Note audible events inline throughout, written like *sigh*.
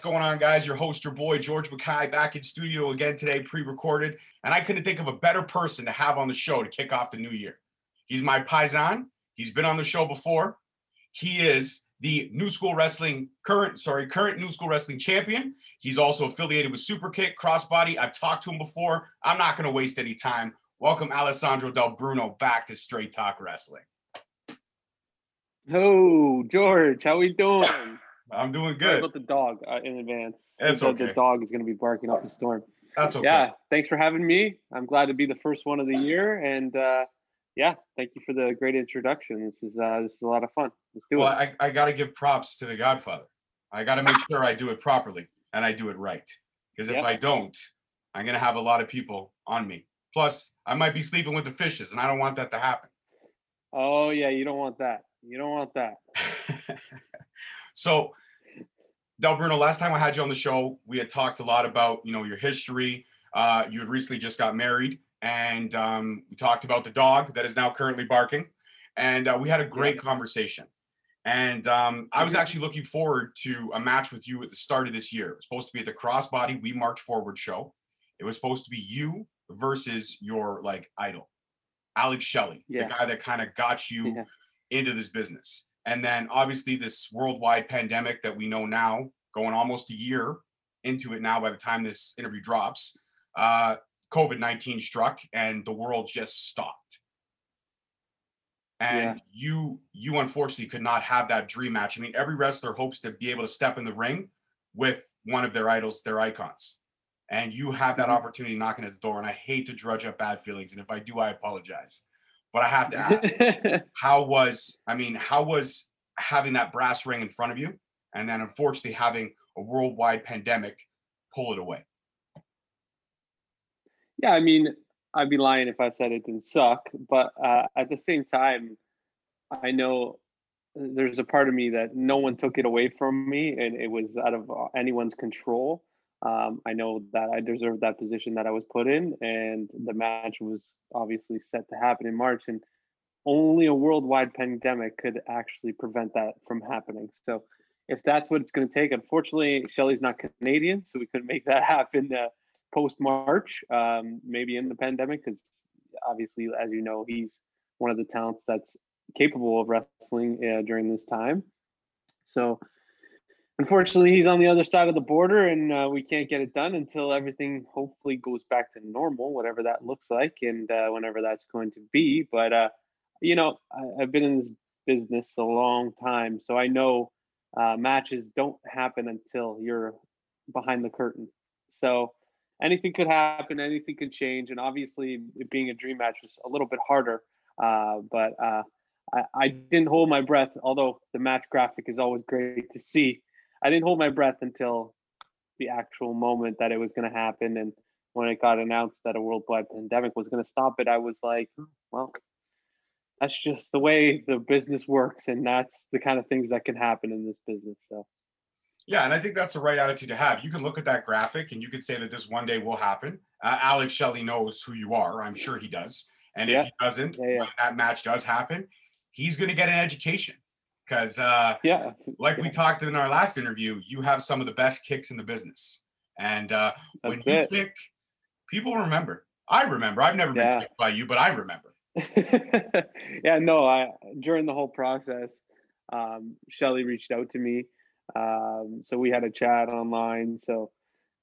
What's going on, guys? Your host, your boy, George Mackay, back in studio again today, pre recorded. And I couldn't think of a better person to have on the show to kick off the new year. He's my Paisan. He's been on the show before. He is the New School Wrestling current, sorry, current New School Wrestling champion. He's also affiliated with Superkick, Crossbody. I've talked to him before. I'm not going to waste any time. Welcome Alessandro Del Bruno back to Straight Talk Wrestling. Oh, George, how are we doing? I'm doing good. about the dog uh, in advance. It's okay. The dog is going to be barking up the storm. That's okay. Yeah, thanks for having me. I'm glad to be the first one of the year, and uh, yeah, thank you for the great introduction. This is uh, this is a lot of fun. Let's do Well, it. I, I got to give props to the Godfather. I got to make sure I do it properly and I do it right. Because if Yeah. I don't, I'm going to have a lot of people on me. Plus, I might be sleeping with the fishes, and I don't want that to happen. Oh yeah, you don't want that. You don't want that. *laughs* so, Del Bruno, last time I had you on the show, we had talked a lot about you know your history. Uh, you had recently just got married, and um, we talked about the dog that is now currently barking, and uh, we had a great conversation. And um, I was actually looking forward to a match with you at the start of this year. It was supposed to be at the Crossbody We March Forward show. It was supposed to be you versus your like idol, Alex Shelley, Yeah. the guy that kind of got you Yeah. into this business. And then obviously this worldwide pandemic that we know now, going almost a year into it now by the time this interview drops, uh, COVID 19 struck and the world just stopped. And you you unfortunately could not have that dream match. I mean, every wrestler hopes to be able to step in the ring with one of their idols, their icons. And you have that Mhm. opportunity knocking at the door. And I hate to drudge up bad feelings. And if I do, I apologize. But I have to ask *laughs* how was i mean how was having that brass ring in front of you and then unfortunately having a worldwide pandemic pull it away yeah, I mean, I'd be lying if I said it didn't suck. But uh, at the same time, I know there's a part of me that no one took it away from me, and it was out of uh, anyone's control. Um, I know that I deserved that position that I was put in, and the match was obviously set to happen in March, and only a worldwide pandemic could actually prevent that from happening. So, if that's what it's going to take, unfortunately, Shelley's not Canadian, so we couldn't make that *laughs* happen uh, post March, um, maybe in the pandemic, because obviously, as you know, he's one of the talents that's capable of wrestling uh, during this time. So, unfortunately, he's on the other side of the border, and uh, we can't get it done until everything hopefully goes back to normal, whatever that looks like, and uh, whenever that's going to be. But uh, you know, I, I've been in this business a long time, so I know uh, matches don't happen until you're behind the curtain. So anything could happen, anything could change, and obviously, it being a dream match was a little bit harder. Uh, but uh, I, I didn't hold my breath, although the match graphic is always great to see. I didn't hold my breath until the actual moment that it was going to happen, and when it got announced that a worldwide pandemic was going to stop it, I was like, "Hmm, well, that's just the way the business works, and that's the kind of things that can happen in this business. So. yeah and i think that's the right attitude to have you can look at that graphic and you could say that this one day will happen uh, alex shelley knows who you are i'm sure he does and Yeah. if he doesn't Yeah, yeah. when that match does happen he's going to get an education because uh, Yeah, like we talked in our last interview you have some of the best kicks in the business and uh, when you it. kick people remember i remember i've never Yeah. been kicked by you but i remember *laughs* yeah, no, I during the whole process, um, Shelley reached out to me. Um, so we had a chat online. So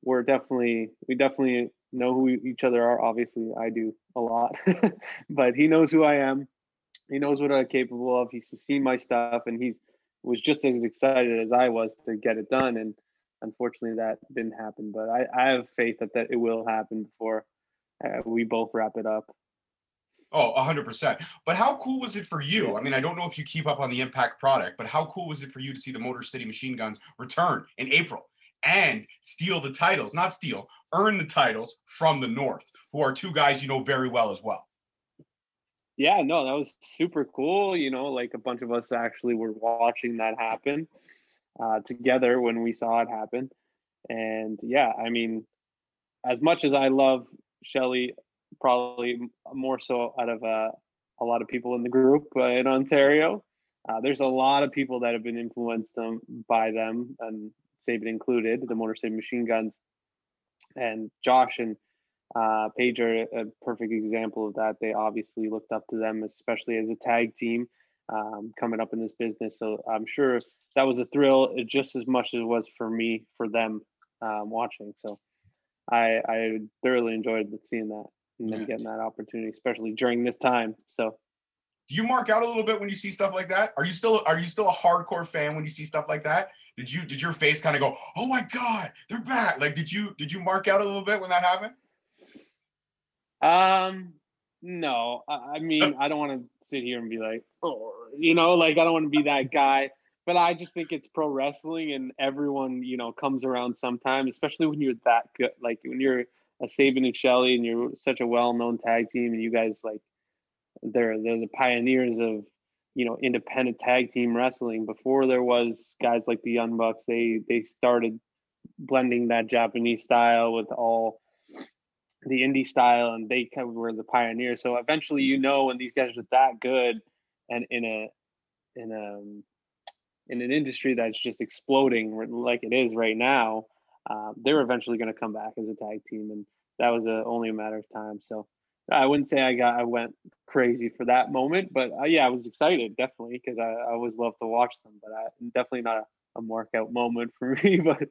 we're definitely we definitely know who each other are. Obviously, I do a lot, *laughs* but he knows who I am. He knows what I'm capable of. He's seen my stuff, and he's was just as excited as I was to get it done. And unfortunately, that didn't happen. But I, I have faith that that it will happen before uh, we both wrap it up. Oh, 100%. But how cool was it for you? I mean, I don't know if you keep up on the Impact product, but how cool was it for you to see the Motor City Machine Guns return in April and steal the titles, not steal, earn the titles from the North, who are two guys you know very well as well? Yeah, no, that was super cool. You know, like a bunch of us actually were watching that happen uh, together when we saw it happen. And yeah, I mean, as much as I love Shelley, probably more so out of uh, a lot of people in the group uh, in Ontario, uh, there's a lot of people that have been influenced them by them and Sabin included, the Motor City Machine Guns, and Josh and uh, Page are a perfect example of that. They obviously looked up to them, especially as a tag team um, coming up in this business. So I'm sure that was a thrill just as much as it was for me for them um, watching. So I, I thoroughly enjoyed seeing that and then getting that opportunity, especially during this time. So do you mark out a little bit when you see stuff like that? Are you still are you still a hardcore fan when you see stuff like that? Did you did your face kind of go, oh my god, they're back? Like did you did you mark out a little bit when that happened? Um, no. I, mean, I don't want to sit here and be like, oh, you know, like I don't want to be that guy. But I just think it's pro wrestling, and everyone, you know, comes around sometime, especially when you're that good. Like when you're a Sabin and Shelley, and you're such a well-known tag team, and you guys like, they're they're the pioneers of you know independent tag team wrestling. Before there was guys like the Young Bucks, they they started blending that Japanese style with all the indie style and they kind of were the pioneers. So eventually, you know, when these guys are that good and in a in a in an industry that's just exploding like it is right now, uh, they're eventually going to come back as a tag team, and that was a, only a matter of time. So I wouldn't say I got I went crazy for that moment, but uh, yeah, I was excited definitely because I, I, always love to watch them. But I, definitely not a, a mark out moment for *laughs* me, but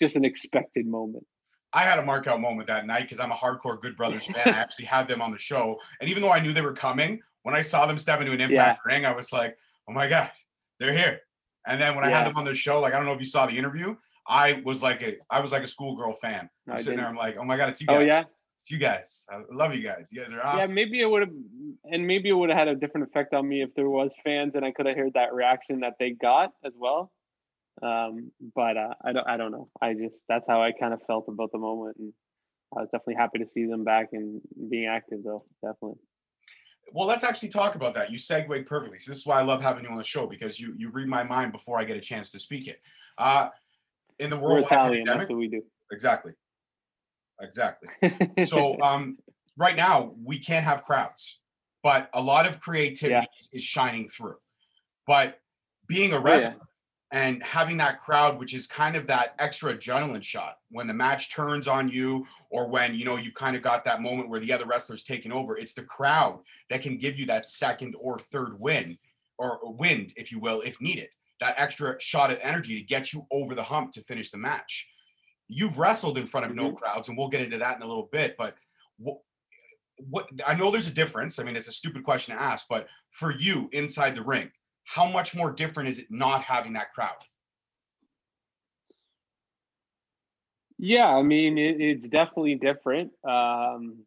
just an expected moment. I had a mark out moment that night because I'm a hardcore Good Brothers fan. I actually had them on the show. And even though I knew they were coming, when I saw them step into an impact yeah. ring, I was like, oh my God, they're here. And then when yeah. I had them on the show, like I don't know if you saw the interview, I was like a I was like a schoolgirl fan. I'm sitting there, I'm like, oh my God, it's you oh, guys. Oh yeah. It's you guys. I love you guys. You guys are awesome. Yeah, maybe it would have and maybe it would have had a different effect on me if there was fans and I could have heard that reaction that they got as well. Um, but uh, I don't I don't know. I just that's how I kind of felt about the moment and I was definitely happy to see them back and being active though, definitely. Well, let's actually talk about that. You segued perfectly. So this is why I love having you on the show because you you read my mind before I get a chance to speak it. Uh, in the world, We're Italian. That's what we do. Exactly. Exactly. *laughs* so um, right now we can't have crowds, but a lot of creativity yeah. is shining through. But being a wrestler, oh, yeah and having that crowd which is kind of that extra adrenaline shot when the match turns on you or when you know you kind of got that moment where the other wrestler's taking over it's the crowd that can give you that second or third win or wind if you will if needed. That extra shot of energy to get you over the hump to finish the match. You've wrestled in front of mm-hmm. no crowds and we'll get into that in a little bit but what, what i know there's a difference. I mean it's a stupid question to ask but for you inside the ring how much more different is it not having that crowd? Yeah, I mean, it, it's definitely different. Um,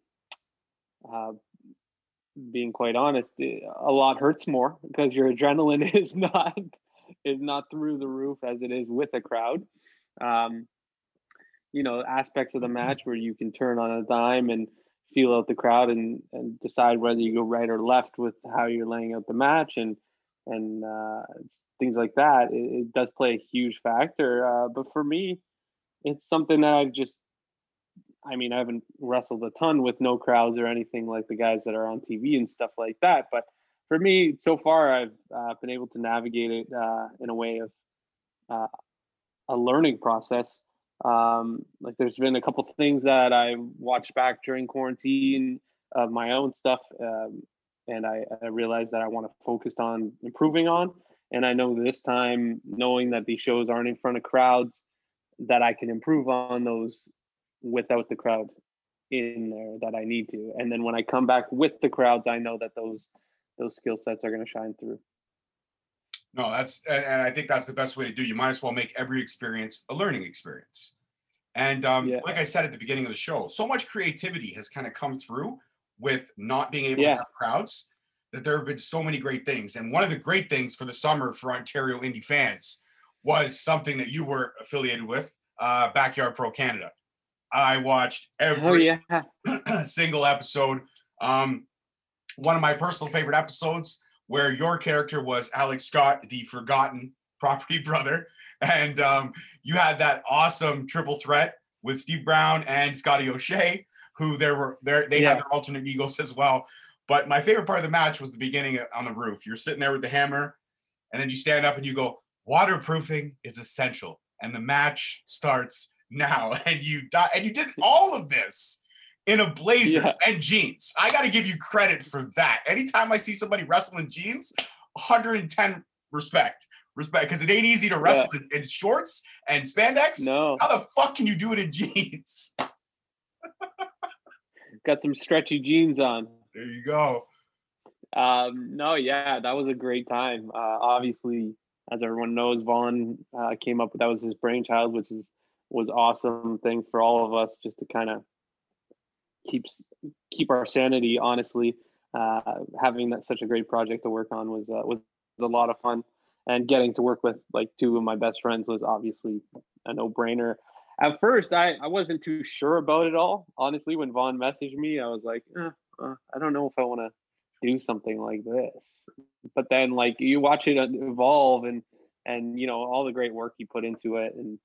uh, being quite honest, a lot hurts more because your adrenaline *laughs* is not is not through the roof as it is with a crowd. Um, you know, aspects of the match where you can turn on a dime and feel out the crowd and, and decide whether you go right or left with how you're laying out the match and and uh, things like that, it, it, does play a huge factor. Uh, but for me, it's something that I've just, I mean, I haven't wrestled a ton with no crowds or anything like the guys that are on TV and stuff like that. But for me, so far, I've uh, been able to navigate it uh, in a way of uh, a learning process. Um, like there's been a couple things that I watched back during quarantine of my own stuff. Um, and I, I realized that I want to focus on improving on. And I know this time, knowing that these shows aren't in front of crowds, that I can improve on those without the crowd in there that I need to. And then when I come back with the crowds, I know that those those skill sets are going to shine through. No, that's and I think that's the best way to do. You might as well make every experience a learning experience. And um, yeah. like I said at the beginning of the show, so much creativity has kind of come through with not being able yeah. to have crowds that there have been so many great things. And one of the great things for the summer for Ontario indie fans was something that you were affiliated with, uh, Backyard Pro Canada. I watched every oh, yeah. *clears throat* single episode. Um, one of my personal favorite episodes where your character was Alex Scott, the forgotten *laughs* property brother. And um, you had that awesome triple threat with Steve Brown and Scotty O'Shea who there were there they yeah. had their alternate egos as well. But my favorite part of the match was the beginning on the roof. You're sitting there with the hammer, and then you stand up and you go, "Waterproofing is essential and the match starts now. *laughs* And you die, and you did all of this in a blazer Yeah. and jeans. I got to give you credit for that. Anytime I see somebody wrestling jeans, 110 respect, respect, because it ain't easy to wrestle in, in shorts and spandex. No, How the fuck can you do it in *laughs* jeans? Got some stretchy jeans on. There you go. Um, no, yeah, that was a great time. Uh, obviously, as everyone knows, Vaughn uh, came up with that was his brainchild, which is was awesome thing for all of us just to kind of keep keep our sanity. Honestly, uh, having that such a great project to work on was uh, was a lot of fun, and getting to work with like two of my best friends was obviously a no brainer. At first, I, I wasn't too sure about it all. Honestly, when Vaughn messaged me, I was like, eh, uh, I don't know if I want to do something like this. But then like you watch it evolve and and you know all the great work he put into it and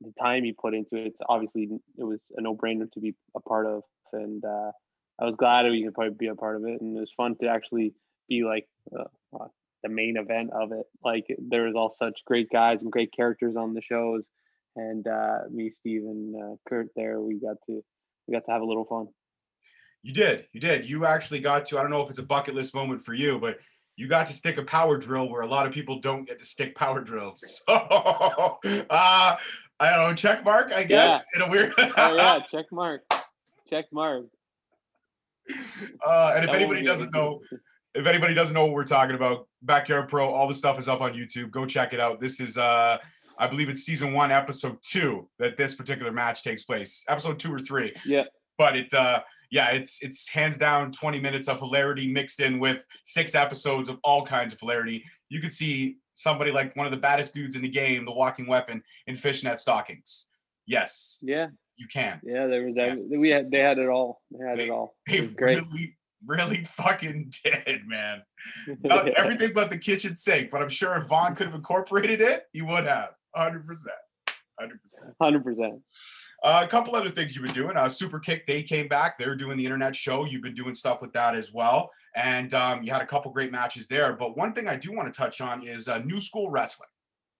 the time he put into it obviously it was a no-brainer to be a part of. And uh i was glad we could probably be a part of it. And it was fun to actually be like uh, uh, the main event of it. Like there was all such great guys and great characters on the shows and uh me steve and uh, kurt there we got to we got to have a little fun You did. You did. You actually got to, I don't know if it's a bucket list moment for you, but you got to stick a power drill where a lot of people don't get to stick power drills. *laughs* So, uh, I don't know, check mark, I guess, in a weird. oh yeah check mark check mark uh, and if That won't anybody doesn't know, *laughs* if anybody doesn't know what we're talking about, Backyard Pro, all the stuff is up on YouTube. Go check it out. This is, uh, I believe it's season one, episode two that this particular match takes place. Episode two or three. yeah but it uh yeah it's it's hands down 20 minutes of hilarity mixed in with six episodes of all kinds of hilarity you could see somebody like one of the baddest dudes in the game the walking weapon in fishnet stockings yes yeah you can Yeah, there was Yeah. that. We had they had it all. They had They- it all. It they great. really really fucking *laughs* did man *laughs* Not everything but the kitchen sink but i'm sure if vaughn could have incorporated it he would have 100% 100% Hundred percent. Uh, a couple other things you've been doing. Uh, Super Kick, they came back. They're doing the internet show. You've been doing stuff with that as well. And um, you had a couple great matches there. But one thing I do want to touch on is uh, New School Wrestling.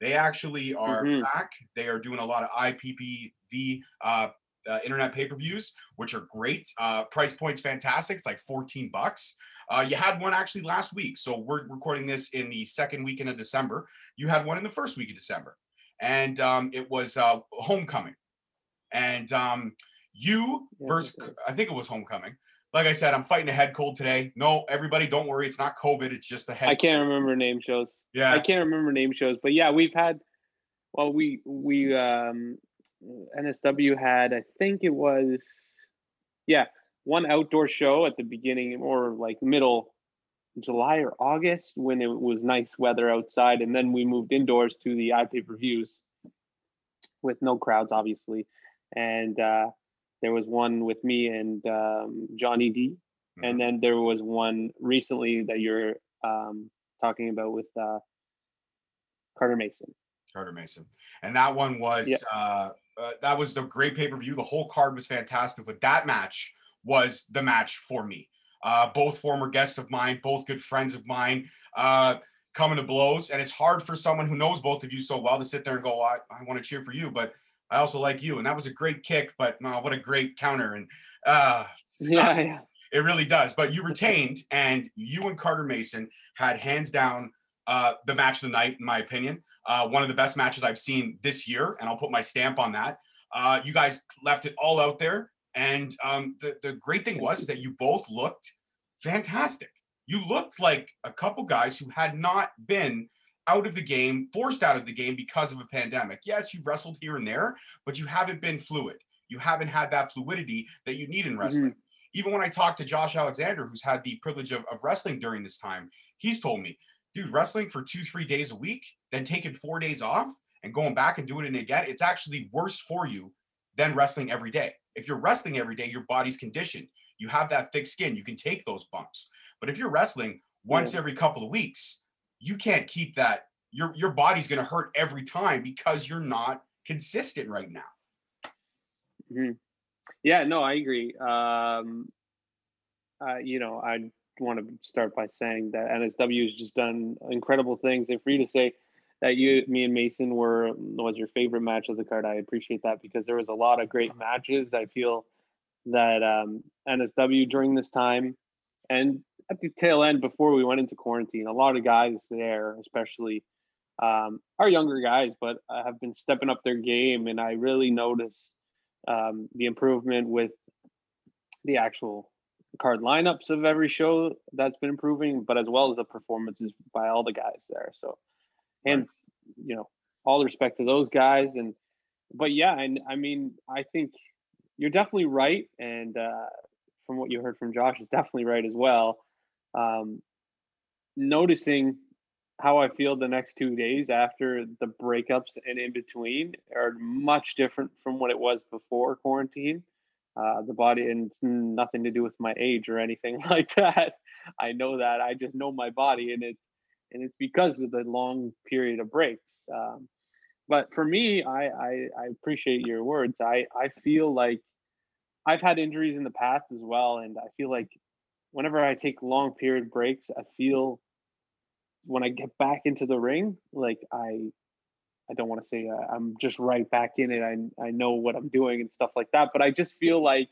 They actually are Mhm. back. They are doing a lot of IPPV uh, uh, internet pay per views, which are great. Uh, price point's fantastic. It's like 14 bucks. Uh, you had one actually last week. So we're recording this in the second weekend of December. You had one in the first week of December. And um, it was uh, Homecoming and um, you versus I think it was homecoming. Like I said, I'm fighting a head cold today. No, everybody, don't worry, it's not COVID. It's just a head. I can't remember name shows. yeah, I can't remember name shows, but yeah, we've had. Well, we we um, NSW had I think it was, yeah, one outdoor show at the beginning or like middle July or August when it was nice weather outside, and then we moved indoors to the iPay reviews with no crowds, obviously, and uh, there was one with me and um, Johnny D, Mhm. and then there was one recently that you're um, talking about with uh, Carter Mason. Carter Mason, and that one was Yeah. uh, uh, that was the great pay per view. The whole card was fantastic, but that match was the match for me. Uh, both former guests of mine, both good friends of mine, uh, coming to blows, and it's hard for someone who knows both of you so well to sit there and go, "I, I want to cheer for you," but I also like you, and that was a great kick. But no, what a great counter, and uh, *laughs* Yeah, yeah. It really does. But you *laughs* retained, and you and Carter Mason had hands down uh, the match of the night, in my opinion. Uh, one of the best matches I've seen this year, and I'll put my stamp on that. Uh, you guys left it all out there, and um, the the great thing was is that you both looked fantastic. You looked like a couple guys who had not been out of the game, forced out of the game because of a pandemic. Yes, you wrestled here and there, but you haven't been fluid. You haven't had that fluidity that you need in wrestling. Even when I talked to Josh Alexander, who's had the privilege of, of wrestling during this time, he's told me, dude, wrestling for two, three days a week, then taking four days off and going back and doing it again, it's actually worse for you than wrestling every day. If you're wrestling every day, your body's conditioned. You have that thick skin. You can take those bumps. But if you're wrestling once every couple of weeks, you can't keep that. Your your body's gonna hurt every time because you're not consistent right now. Mhm. Yeah, no, I agree. Um, uh, you know, I want to start by saying that NSW has just done incredible things. And for you to say that you, me and Mason were was your favorite match of the card. I appreciate that because there was a lot of great matches. I feel that um, NSW during this time and at the tail end before we went into quarantine, a lot of guys there, especially um, our younger guys, but have been stepping up their game, and I really noticed um, the improvement with the actual card lineups of every show that's been improving, but as well as the performances by all the guys there. So, and you know, all respect to those guys, and but yeah, and I mean, I think you're definitely right, and uh, from what you heard from Josh is definitely right as well. Um, noticing how I feel the next two days after the breakups and in between are much different from what it was before quarantine. Uh, the body, and it's nothing to do with my age or anything *laughs* like that. I know that I just know my body, and it's and it's because of the long period of breaks. Um, but for me, I, I I appreciate your words. I I feel like I've had injuries in the past as well, and I feel like whenever I take long period breaks, I feel when I get back into the ring, like I, I don't want to say uh, I'm just right back in it. I I know what I'm doing and stuff like that, but I just feel like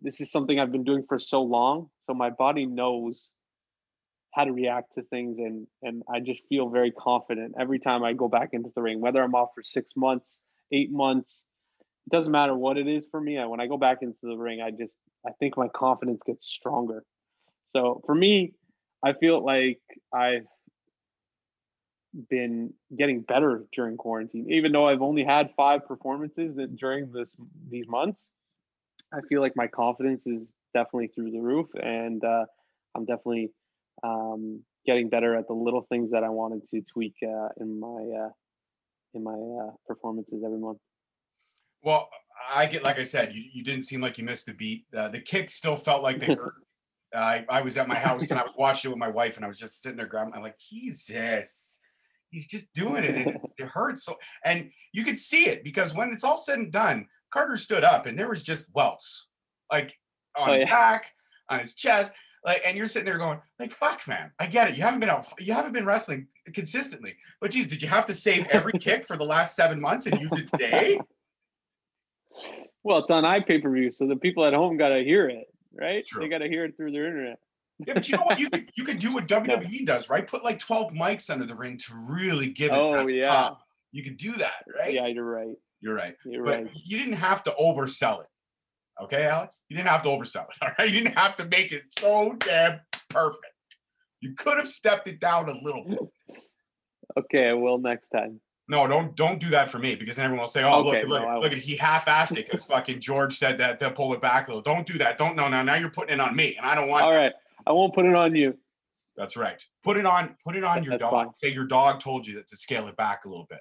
this is something I've been doing for so long, so my body knows how to react to things, and and I just feel very confident every time I go back into the ring, whether I'm off for six months, eight months. It doesn't matter what it is for me. I, when I go back into the ring, I just I think my confidence gets stronger. So for me, I feel like I've been getting better during quarantine. Even though I've only had five performances during this these months, I feel like my confidence is definitely through the roof, and uh, I'm definitely um, getting better at the little things that I wanted to tweak uh, in my uh, in my uh, performances every month. Well, I get like I said, you, you didn't seem like you missed a beat. Uh, the kicks still felt like they hurt. *laughs* I, I was at my house and I was watching it with my wife, and I was just sitting there grabbing. I'm like, Jesus, he's just doing it, and it, *laughs* it hurts. So, and you could see it because when it's all said and done, Carter stood up, and there was just welts, like on oh, his yeah. back, on his chest, like, and you're sitting there going, like, fuck, man, I get it. You haven't been out, you haven't been wrestling consistently, but geez, did you have to save every *laughs* kick for the last seven months, and you did today? Well, it's on iPay per view, so the people at home got to hear it, right? True. They got to hear it through their internet. Yeah, but you know what? You can you can do what *laughs* WWE does, right? Put like 12 mics under the ring to really give it. Oh yeah. Pop. You can do that, right? Yeah, you're right. You're right. You're but right. you didn't have to oversell it. Okay, Alex? You didn't have to oversell it. *laughs* All right. You didn't have to make it so damn perfect. You could have stepped it down a little bit. Okay, I will next time. No, don't don't do that for me because then everyone will say, "Oh, okay, look, look, no, look at he half-assed it because fucking George said that to pull it back a little." Don't do that. Don't no, no. Now you're putting it on me, and I don't want. All that. right, I won't put it on you. That's right. Put it on. Put it on your dog. Fine. Say your dog told you that to scale it back a little bit.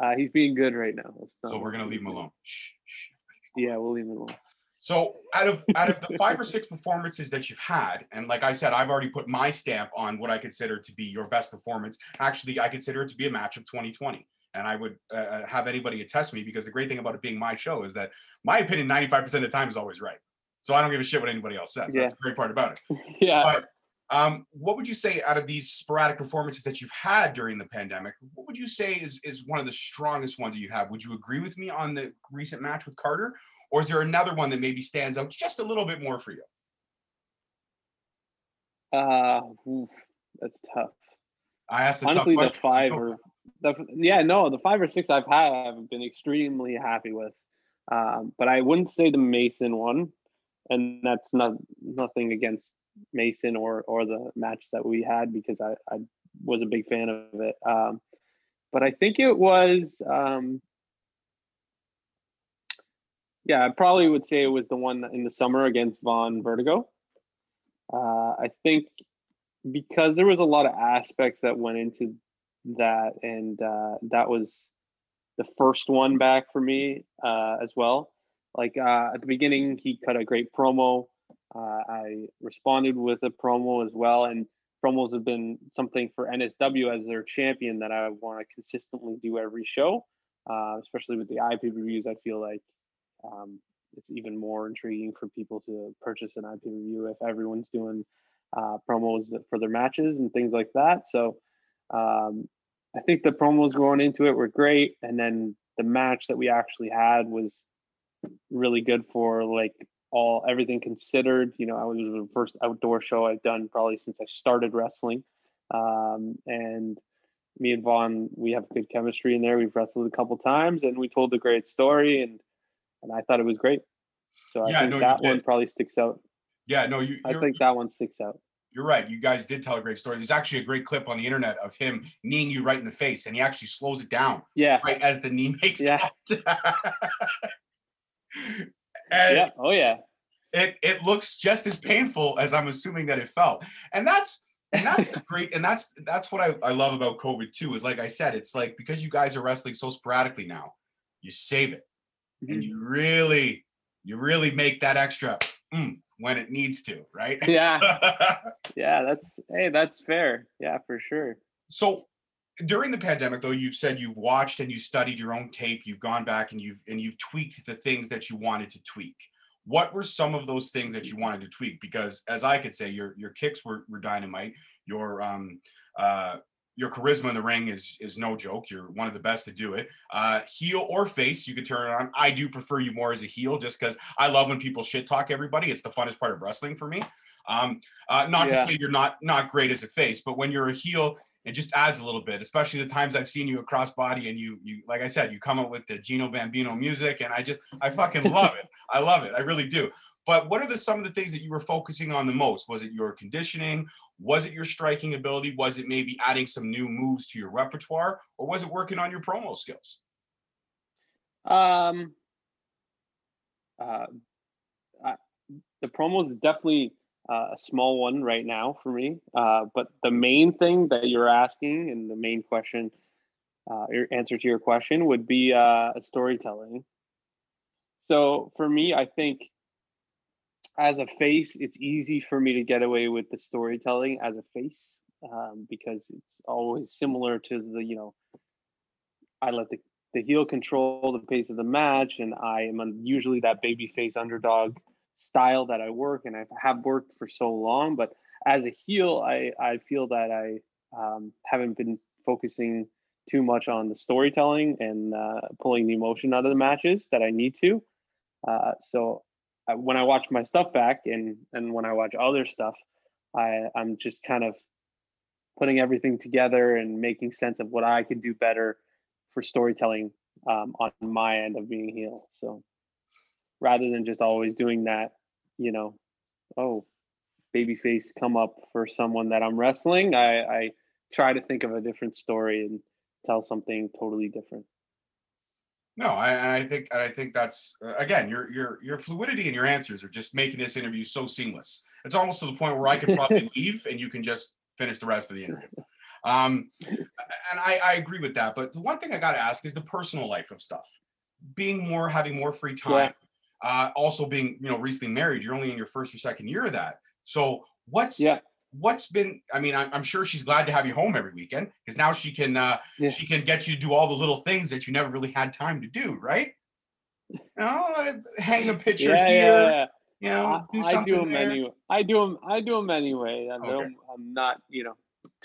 Uh, he's being good right now. So we're gonna leave him alone. Shh, shh. Yeah, we'll leave him alone. So out of out of the five or six performances that you've had, and like I said, I've already put my stamp on what I consider to be your best performance. Actually, I consider it to be a match of 2020 and I would uh, uh, have anybody attest me because the great thing about it being my show is that my opinion 95% of the time is always right. So I don't give a shit what anybody else says. Yeah. That's the great part about it. *laughs* yeah. But um, what would you say out of these sporadic performances that you've had during the pandemic? What would you say is, is one of the strongest ones that you have? Would you agree with me on the recent match with Carter? Or is there another one that maybe stands out just a little bit more for you? Uh, oof, that's tough. I asked honestly the five or the yeah no the five or six I've had I've been extremely happy with, um, but I wouldn't say the Mason one, and that's not nothing against Mason or or the match that we had because I, I was a big fan of it. Um, but I think it was um, yeah I probably would say it was the one in the summer against Vaughn Vertigo. Uh, I think because there was a lot of aspects that went into that, and uh, that was the first one back for me uh, as well. Like uh, at the beginning, he cut a great promo. Uh, I responded with a promo as well, and promos have been something for NSW as their champion that I want to consistently do every show, uh, especially with the IP reviews. I feel like um, it's even more intriguing for people to purchase an IP review if everyone's doing uh, promos for their matches and things like that. So um, I think the promos going into it were great, and then the match that we actually had was really good for like all everything considered. You know, I was the first outdoor show I've done probably since I started wrestling, um, and me and Vaughn we have good chemistry in there. We've wrestled a couple times, and we told a great story, and and I thought it was great. So I yeah, think no, that one probably sticks out. Yeah, no, you. I think that one sticks out. You're right. You guys did tell a great story. There's actually a great clip on the internet of him kneeing you right in the face, and he actually slows it down. Yeah. Right as the knee makes. Yeah. *laughs* yeah. Oh yeah. It it looks just as painful as I'm assuming that it felt, and that's and that's the *laughs* great and that's that's what I, I love about COVID too. Is like I said, it's like because you guys are wrestling so sporadically now, you save it, mm-hmm. and you really you really make that extra. Mm, when it needs to, right? Yeah. *laughs* yeah, that's hey, that's fair. Yeah, for sure. So during the pandemic though you've said you've watched and you studied your own tape you've gone back and you've and you've tweaked the things that you wanted to tweak what were some of those things that you wanted to tweak because as i could say your your kicks were, were dynamite your um uh your charisma in the ring is is no joke. You're one of the best to do it. Uh, heel or face, you could turn it on. I do prefer you more as a heel, just because I love when people shit talk everybody. It's the funnest part of wrestling for me. Um, uh, not yeah. to say you're not not great as a face, but when you're a heel, it just adds a little bit. Especially the times I've seen you across body, and you you like I said, you come up with the Gino Bambino music, and I just I fucking love it. I love it. I really do. But what are the some of the things that you were focusing on the most? Was it your conditioning? Was it your striking ability? Was it maybe adding some new moves to your repertoire, or was it working on your promo skills? Um, uh, the promos is definitely uh, a small one right now for me. Uh, but the main thing that you're asking, and the main question, uh, your answer to your question would be uh, storytelling. So for me, I think as a face, it's easy for me to get away with the storytelling as a face um, because it's always similar to the, you know, I let the, the heel control the pace of the match, and I am usually that baby face underdog style that I work, and I have worked for so long. But as a heel, I, I feel that I um, haven't been focusing too much on the storytelling and uh, pulling the emotion out of the matches that I need to. Uh, so when I watch my stuff back and and when I watch other stuff, I I'm just kind of putting everything together and making sense of what I could do better for storytelling um, on my end of being healed. So rather than just always doing that, you know, oh, babyface come up for someone that I'm wrestling, I, I try to think of a different story and tell something totally different. No, I, I think I think that's uh, again your your your fluidity and your answers are just making this interview so seamless. It's almost to the point where I could probably *laughs* leave and you can just finish the rest of the interview. Um, and I, I agree with that. But the one thing I got to ask is the personal life of stuff. Being more, having more free time. Yeah. Uh, also being, you know, recently married. You're only in your first or second year of that. So what's yeah what's been i mean i'm, sure she's glad to have you home every weekend because now she can uh yeah. she can get you to do all the little things that you never really had time to do right you know hang a picture yeah, here yeah, you know do I, I do them there. anyway i do them i do them anyway I okay. i'm not you know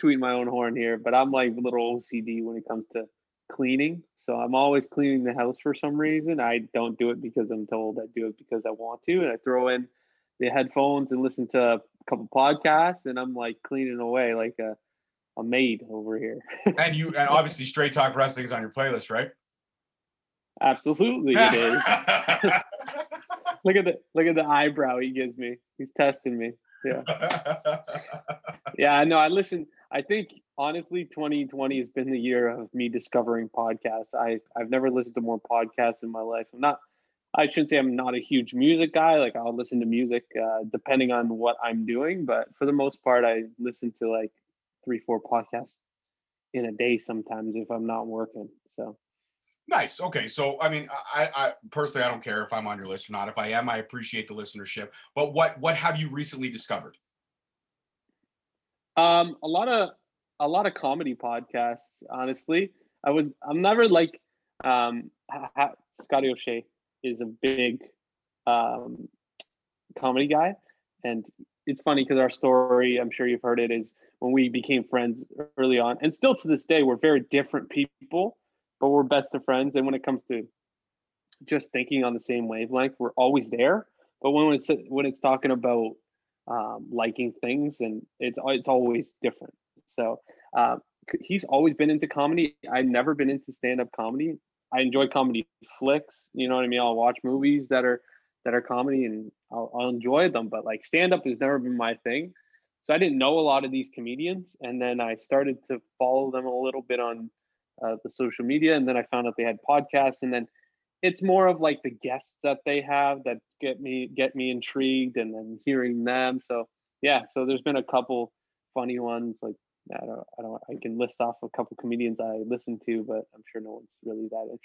tweeting my own horn here but i'm like a little ocd when it comes to cleaning so i'm always cleaning the house for some reason i don't do it because i'm told i do it because i want to and i throw in the headphones and listen to couple podcasts, and I'm like cleaning away like a a maid over here. *laughs* and you and obviously Straight Talk Wrestling is on your playlist, right? Absolutely, *laughs* it is. *laughs* look at the look at the eyebrow he gives me. He's testing me. Yeah. yeah, no, I listen. I think honestly, 2020 has been the year of me discovering podcasts. I I've never listened to more podcasts in my life. I'm not I shouldn't say I'm not a huge music guy. Like I'll listen to music uh, depending on what I'm doing, but for the most part, I listen to like three, four podcasts in a day sometimes if I'm not working. So nice. Okay, so I mean, I, I personally I don't care if I'm on your list or not. If I am, I appreciate the listenership. But what what have you recently discovered? Um, a lot of a lot of comedy podcasts. Honestly, I was I'm never like um Scotty O'Shea is a big um, comedy guy, and it's funny because our story, I'm sure you've heard it, is when we became friends early on, and still to this day, we're very different people, but we're best of friends. And when it comes to just thinking on the same wavelength, we're always there. But when it's when it's talking about um, liking things, and it's it's always different. So uh, he's always been into comedy. I've never been into stand up comedy. I enjoy comedy flicks. You know what I mean? I'll watch movies that are that are comedy and I'll, I'll enjoy them. But like stand up has never been my thing. So I didn't know a lot of these comedians, and then I started to follow them a little bit on uh, the social media, and then I found out they had podcasts, and then it's more of like the guests that they have that get me get me intrigued, and then hearing them. So yeah, so there's been a couple funny ones like I don't, I don't, I can list off a couple comedians I listen to, but I'm sure no one's really that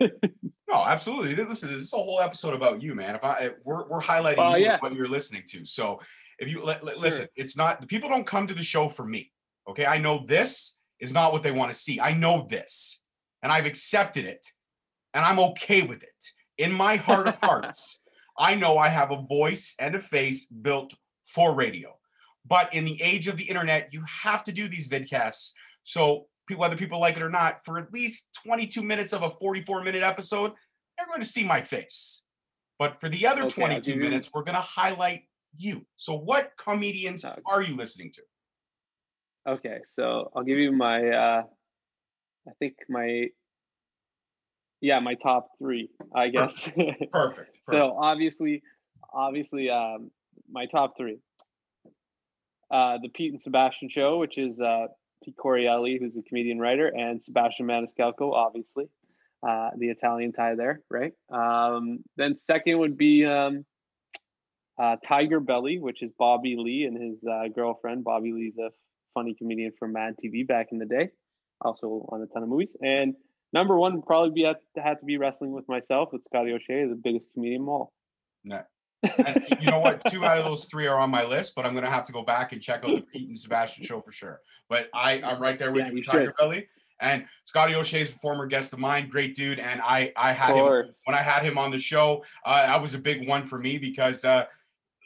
interested. *laughs* no, absolutely. Listen, this is a whole episode about you, man. If I, we're, we're highlighting uh, you yeah. what you're listening to. So if you let, let, listen, it's not, the people don't come to the show for me. Okay. I know this is not what they want to see. I know this and I've accepted it and I'm okay with it. In my heart of *laughs* hearts, I know I have a voice and a face built for radio. But in the age of the internet, you have to do these vidcasts. So whether people like it or not, for at least 22 minutes of a 44 minute episode, they're going to see my face. But for the other okay, 22 minutes, we're going to highlight you. So what comedians okay. are you listening to? Okay, so I'll give you my uh I think my yeah, my top 3, I guess. Perfect. Perfect. Perfect. *laughs* so obviously obviously um my top 3 uh, the Pete and Sebastian show, which is uh, Pete Correale, who's a comedian writer, and Sebastian Maniscalco, obviously, uh, the Italian tie there, right? Um, then second would be um, uh, Tiger Belly, which is Bobby Lee and his uh, girlfriend. Bobby Lee's a funny comedian from Mad TV back in the day, also on a ton of movies. And number one would probably be had to, have to be wrestling with myself with Scotty O'Shea, the biggest comedian of all. No, and you know what? Two out of those three are on my list, but I'm gonna have to go back and check out the Pete and Sebastian show for sure. But I, I'm right there with yeah, you, Tiger Belly. And Scotty O'Shea is a former guest of mine, great dude. And I, I had him when I had him on the show. Uh, that was a big one for me because, uh,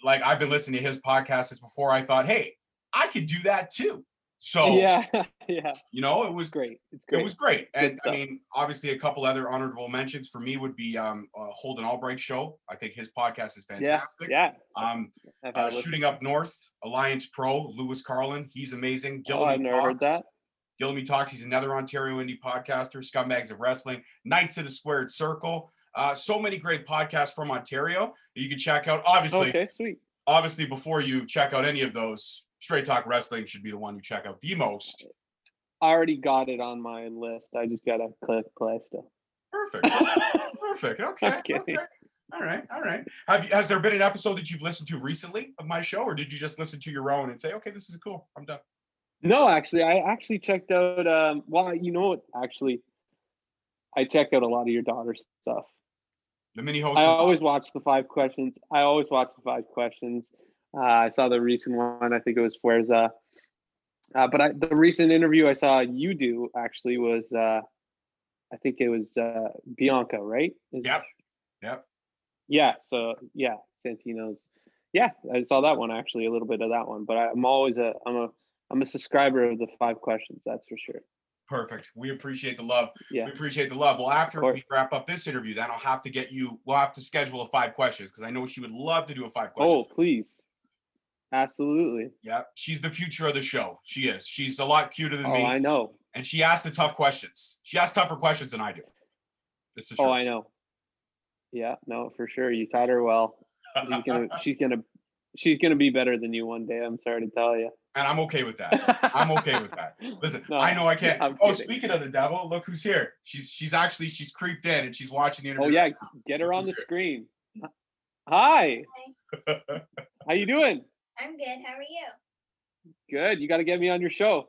like, I've been listening to his podcast since before. I thought, hey, I could do that too. So yeah, *laughs* yeah. You know, it was great. great. It was great. And I mean, obviously a couple other honorable mentions for me would be um uh, Holden Albright show. I think his podcast is fantastic. Yeah. yeah. Um uh, shooting up north, Alliance Pro, Lewis Carlin. He's amazing. Gillamy oh, I've never Talks. heard that. Gillamy Talks, he's another Ontario indie podcaster, Scumbags of Wrestling, Knights of the Squared Circle. Uh, so many great podcasts from Ontario that you can check out. Obviously, okay, sweet. Obviously, before you check out any of those, Straight Talk Wrestling should be the one you check out the most. I already got it on my list. I just gotta click play still. Perfect. Perfect. *laughs* Okay. okay. All right. All right. Have you, has there been an episode that you've listened to recently of my show, or did you just listen to your own and say, okay, this is cool, I'm done? No, actually, I actually checked out. Um, well, you know what? Actually, I checked out a lot of your daughter's stuff. The mini host. I always awesome. watch the five questions. I always watch the five questions. Uh, I saw the recent one. I think it was Fuerza. Uh, but I, the recent interview I saw you do actually was, uh, I think it was uh, Bianca, right? Is, yep. Yep. Yeah. So yeah, Santino's. Yeah, I saw that one actually, a little bit of that one. But I'm always a, I'm a, I'm a subscriber of the five questions. That's for sure. Perfect. We appreciate the love. Yeah. We appreciate the love. Well, after we wrap up this interview, then I'll have to get you. We'll have to schedule a five questions because I know she would love to do a five questions. Oh, please. Absolutely. Yeah, she's the future of the show. She is. She's a lot cuter than me. oh, me. I know. And she asks the tough questions. She asks tougher questions than I do. This is. Oh, I know. Yeah, no, for sure. You taught her well. She's gonna. *laughs* she's gonna. She's gonna be better than you one day. I'm sorry to tell you. And I'm okay with that. I'm okay with that. *laughs* Listen, no, I know I can't. I'm oh, kidding. speaking of the devil, look who's here. She's she's actually she's creeped in and she's watching the oh, interview. Oh yeah, get her on the here. screen. Hi. Hi. *laughs* How you doing? I'm good. How are you? Good. You got to get me on your show.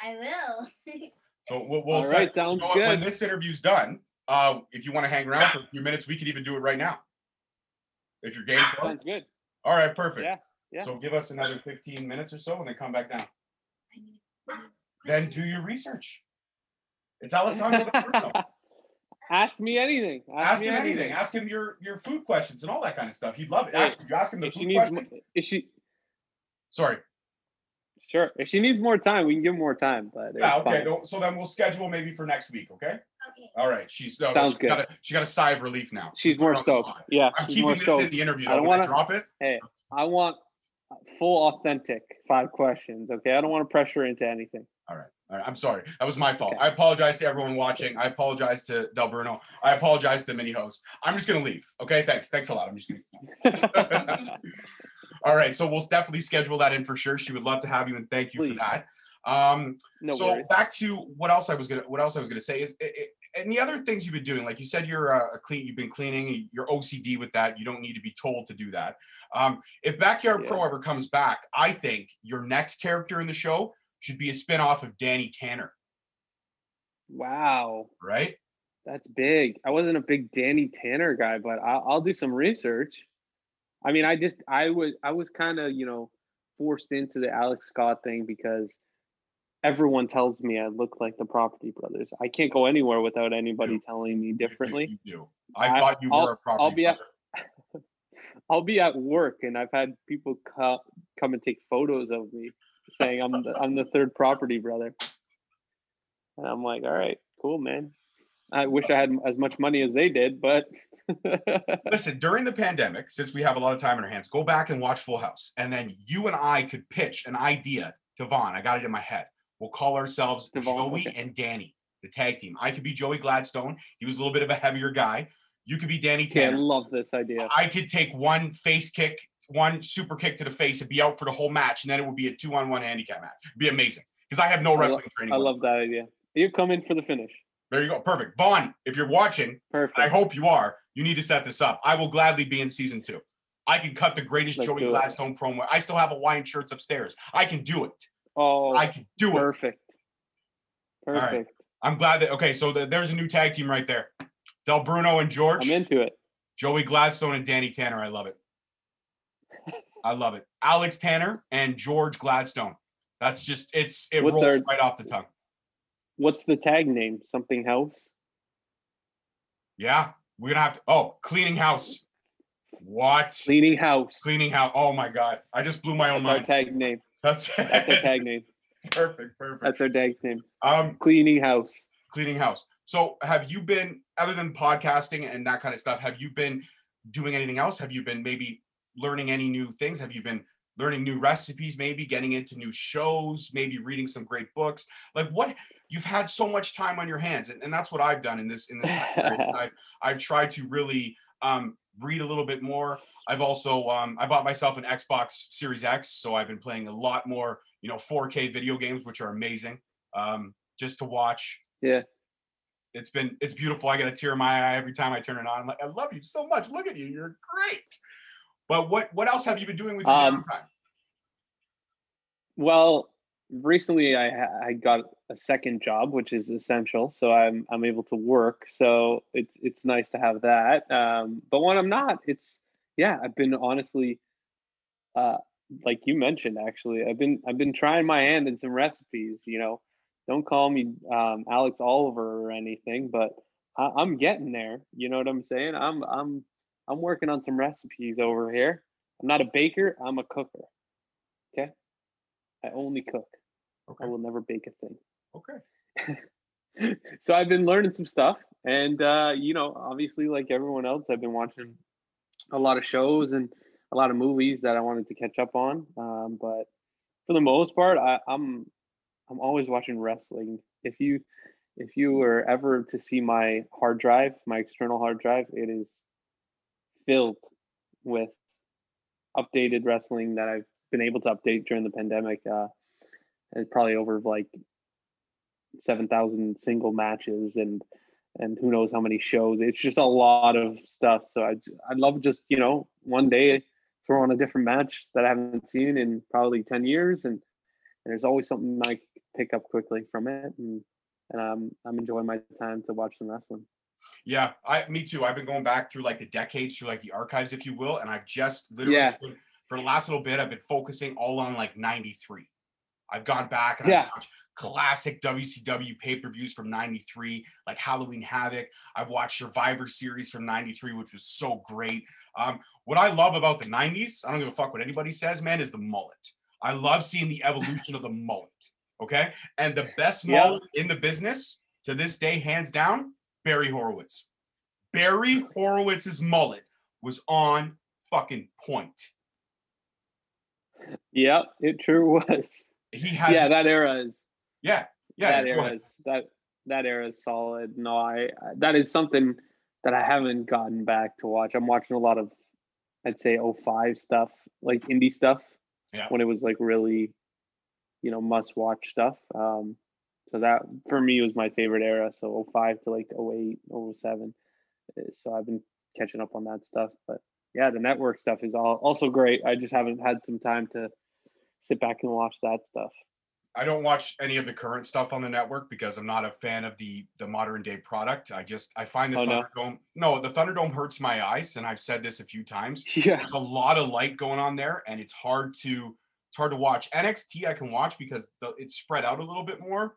I will. *laughs* so we'll, we'll All set, right, sounds good. When this interview's done, uh, if you want to hang around for a few minutes, we could even do it right now. If you're game for Sounds good. All right, perfect. Yeah. Yeah. So give us another 15 minutes or so and then come back down. Then do your research. It's Alessandro *laughs* Ask me anything. Ask, ask me him anything. anything. Ask him your your food questions and all that kind of stuff. He'd love it. Ask you ask him the if food questions. Is she Sorry. Sure. If she needs more time, we can give more time. But Yeah, okay. fine. So then we'll schedule maybe for next week, okay? Okay. All right. She's uh, Sounds she good. Got a, she got a sigh of relief now. She's more We're on the stoked. spot. Yeah, I'm keeping this stoked. in the interview. I don't wanna- drop it. Hey, I want full authentic five questions. Okay, I don't want to pressure into anything. All right. All right. I'm sorry. That was my fault. Okay. I apologize to everyone watching. I apologize to Del Bruno. I apologize to the mini host. I'm just gonna leave. Okay. Thanks. Thanks a lot. I'm just gonna. *laughs* *laughs* *laughs* All right. So we'll definitely schedule that in for sure. She would love to have you and thank you Please. for that. Um, no so worries. back to what else I was gonna what else I was gonna say is it, it- and the other things you've been doing, like you said, you're a, a clean, you've been cleaning, you're OCD with that. You don't need to be told to do that. Um, if Backyard Yeah. Pro ever comes back, I think your next character in the show should be a spin-off of Danny Tanner, Wow, right? that's big. I wasn't a big Danny Tanner guy, but I'll, I'll do some research. I mean, I just I was I was kind of you know forced into the Alex Scott thing because everyone tells me I look like the Property Brothers. I can't go anywhere without anybody telling me You do- differently. You do. I, I- thought you I'll- were a property. I'll be at- brother. *laughs* I'll be at work and I've had people co- come and take photos of me saying I'm the, I'm the third property brother. And I'm like, all right, cool, man. I wish I had as much money as they did, but Listen, during the pandemic, since we have a lot of time in our hands, go back and watch Full House, and then you and I could pitch an idea to Vaughn. I got it in my head. We'll call ourselves Devon, Joey okay. and Danny, the tag team. I could be Joey Gladstone. He was a little bit of a heavier guy. You could be Danny yeah, I love this idea. I could take one face kick, one super kick to the face, and be out for the whole match, and then it would be a two-on-one handicap match. It'd be amazing because I have no I lo- wrestling training. I love that idea. You come in for the finish. There you go. Perfect. Vaughn, if you're watching, Perfect. I hope you are. You need to set this up. I will gladly be in season two. I can cut the greatest Let's Joey. Gladstone promo. I still have Hawaiian shirts upstairs. I can do it. oh, I can do it. perfect. right. Perfect. I'm glad that. Okay, so the, there's a new tag team right there. Del Bruno and George, I'm into it. Joey Gladstone and Danny Tanner. I love it. *laughs* I love it. Alex Tanner and George Gladstone. That's just it's it What's rolls our- right off the tongue. What's the tag name? Something House? Yeah, we're gonna have to. Oh, cleaning house. What? Cleaning House. Cleaning house. Oh my god, I just blew my own That's our mind. tag name. That's *laughs* That's our tag name. *laughs* perfect. Perfect. That's our tag name. Um, Cleaning House. cleaning house. So, have you been other than podcasting and that kind of stuff? Have you been doing anything else? Have you been maybe learning any new things? Have you been learning new recipes? Maybe getting into new shows? Maybe reading some great books? Like what? You've had so much time on your hands, and, and that's what I've done in this in this time *laughs* period. I've I've tried to really um, read a little bit more. I've also um, I bought myself an Xbox Series X, so I've been playing a lot more, you know, 4K video games, which are amazing. Um, just to watch. Yeah. It's been it's beautiful. I get a tear in my eye every time I turn it on. I'm like, I love you so much. Look at you, you're great. But what what else have you been doing with your Um, downtime? Well, recently I ha- I got a second job, which is essential. So I'm I'm able to work. So it's it's nice to have that. Um, but when I'm not, it's yeah. I've been honestly, uh, like you mentioned, actually, I've been I've been trying my hand in some recipes. You know, don't call me um, Alex Oliver or anything, but I, I'm getting there. You know what I'm saying? I'm I'm I'm working on some recipes over here. I'm not a baker. I'm a cooker. Okay. I only cook. Okay. I will never bake a thing. Okay. *laughs* so I've been learning some stuff, and uh, you know, obviously, like everyone else, I've been watching a lot of shows and a lot of movies that I wanted to catch up on. Um, but for the most part, I, I'm I'm always watching wrestling. If you if you were ever to see my hard drive, my external hard drive, it is filled with updated wrestling that I've been able to update during the pandemic. Uh, and probably over like seven thousand single matches and and who knows how many shows. It's just a lot of stuff. So I I'd love just you know one day throw on a different match that I haven't seen in probably ten years, and, and there's always something I pick up quickly from it, and and I'm I'm enjoying my time to watch some wrestling. Yeah, I me too. I've been going back through like the decades, through like the archives, if you will, and I've just literally Yeah. been- for the last little bit, I've been focusing all on like '93. I've gone back and Yeah. I've watched classic WCW pay-per-views from '93, like Halloween Havoc. I've watched Survivor Series from '93, which was so great. Um, what I love about the '90s, I don't give a fuck what anybody says, man, is the mullet. I love seeing the *laughs* evolution of the mullet. Okay. And the best Yeah. mullet in the business to this day, hands down, Barry Horowitz. Barry Horowitz's mullet was on fucking point. Yep, it sure was. He had yeah, that era is yeah, yeah. that era is that that era is solid. No, I I- that is something that I haven't gotten back to watch. I'm watching a lot of I'd say 05 stuff, like indie stuff. Yeah. When it was like really, you know, must watch stuff. Um so that for me was my favorite era. So 05 to like 08, 07. Uh, So I've been catching up on that stuff. But yeah, the network stuff is all also great. I just haven't had some time to sit back and watch that stuff. I don't watch any of the current stuff on the network because I'm not a fan of the the modern day product. I just I find the Oh, no? Thunderdome no, the Thunderdome hurts my eyes, and I've said this a few times. *laughs* Yeah. There's a lot of light going on there, and it's hard to it's hard to watch. NXT I can watch because the, it's spread out a little bit more,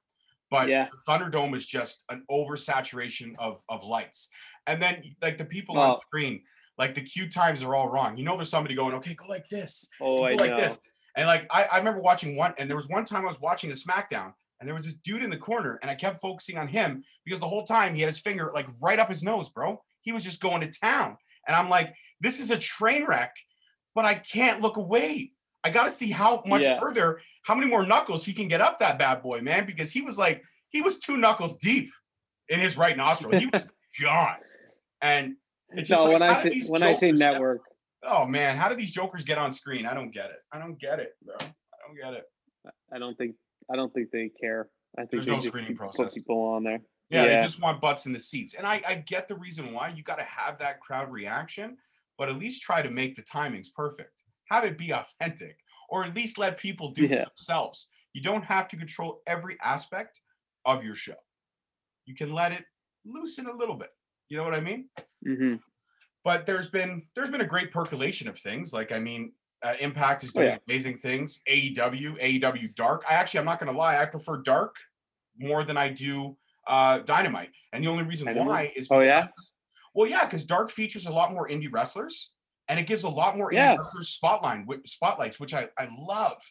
but Yeah. the Thunderdome is just an oversaturation of of lights. And then like the people on screen, like the cue times are all wrong. You know, there's somebody going, okay, go like this, Oh, go I like know. this. And like I, I remember watching one, and there was one time I was watching a SmackDown, and there was this dude in the corner, and I kept focusing on him because the whole time he had his finger like right up his nose, bro. He was just going to town. And I'm like, this is a train wreck, but I can't look away. I gotta see how much Yeah. further, how many more knuckles he can get up that bad boy, man, because he was like, he was two knuckles deep in his right nostril. He was *laughs* gone. And it's just no, like, when I say when I say jokers get- network, Oh man, how do these jokers get on screen? I don't get it. I don't get it, bro. I don't get it. I don't think I don't think they care. I think There's no just screening put people on there. Yeah, they just want butts in the seats. And I, I get the reason why. You got to have that crowd reaction, but at least try to make the timings perfect. Have it be authentic, or at least let people do for Yeah. themselves. You don't have to control every aspect of your show. You can let it loosen a little bit. You know what I mean? hmm but there's been there's been a great percolation of things. Like I mean, uh, Impact is Oh, doing yeah. amazing things. AEW, AEW Dark. I actually, I'm not gonna lie, I prefer Dark more than I do uh, Dynamite. And the only reason why is Oh, yeah? well, yeah, because Dark features a lot more indie wrestlers, and it gives a lot more Yeah. spotlight spotlights, which I I love.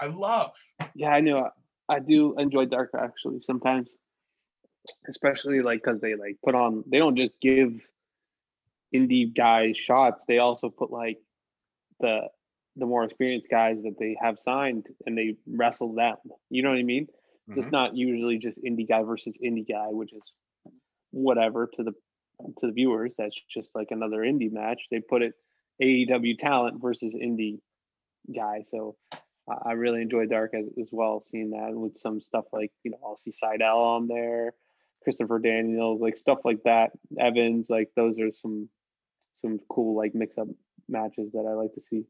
I love. Yeah, I know. I do enjoy Dark actually sometimes, especially like because they like put on. They don't just give indie guys shots. They also put like the the more experienced guys that they have signed and they wrestle them. You know what I mean? Mhm. It's not usually just indie guy versus indie guy, which is whatever to the to the viewers. That's just like another indie match. They put it AEW talent versus indie guy. So I I really enjoy Dark as, as well, seeing that with some stuff like you know I'll see Seidel on there, Christopher Daniels, like stuff like that. Evans, like those are some some cool like mix up matches that I like to see.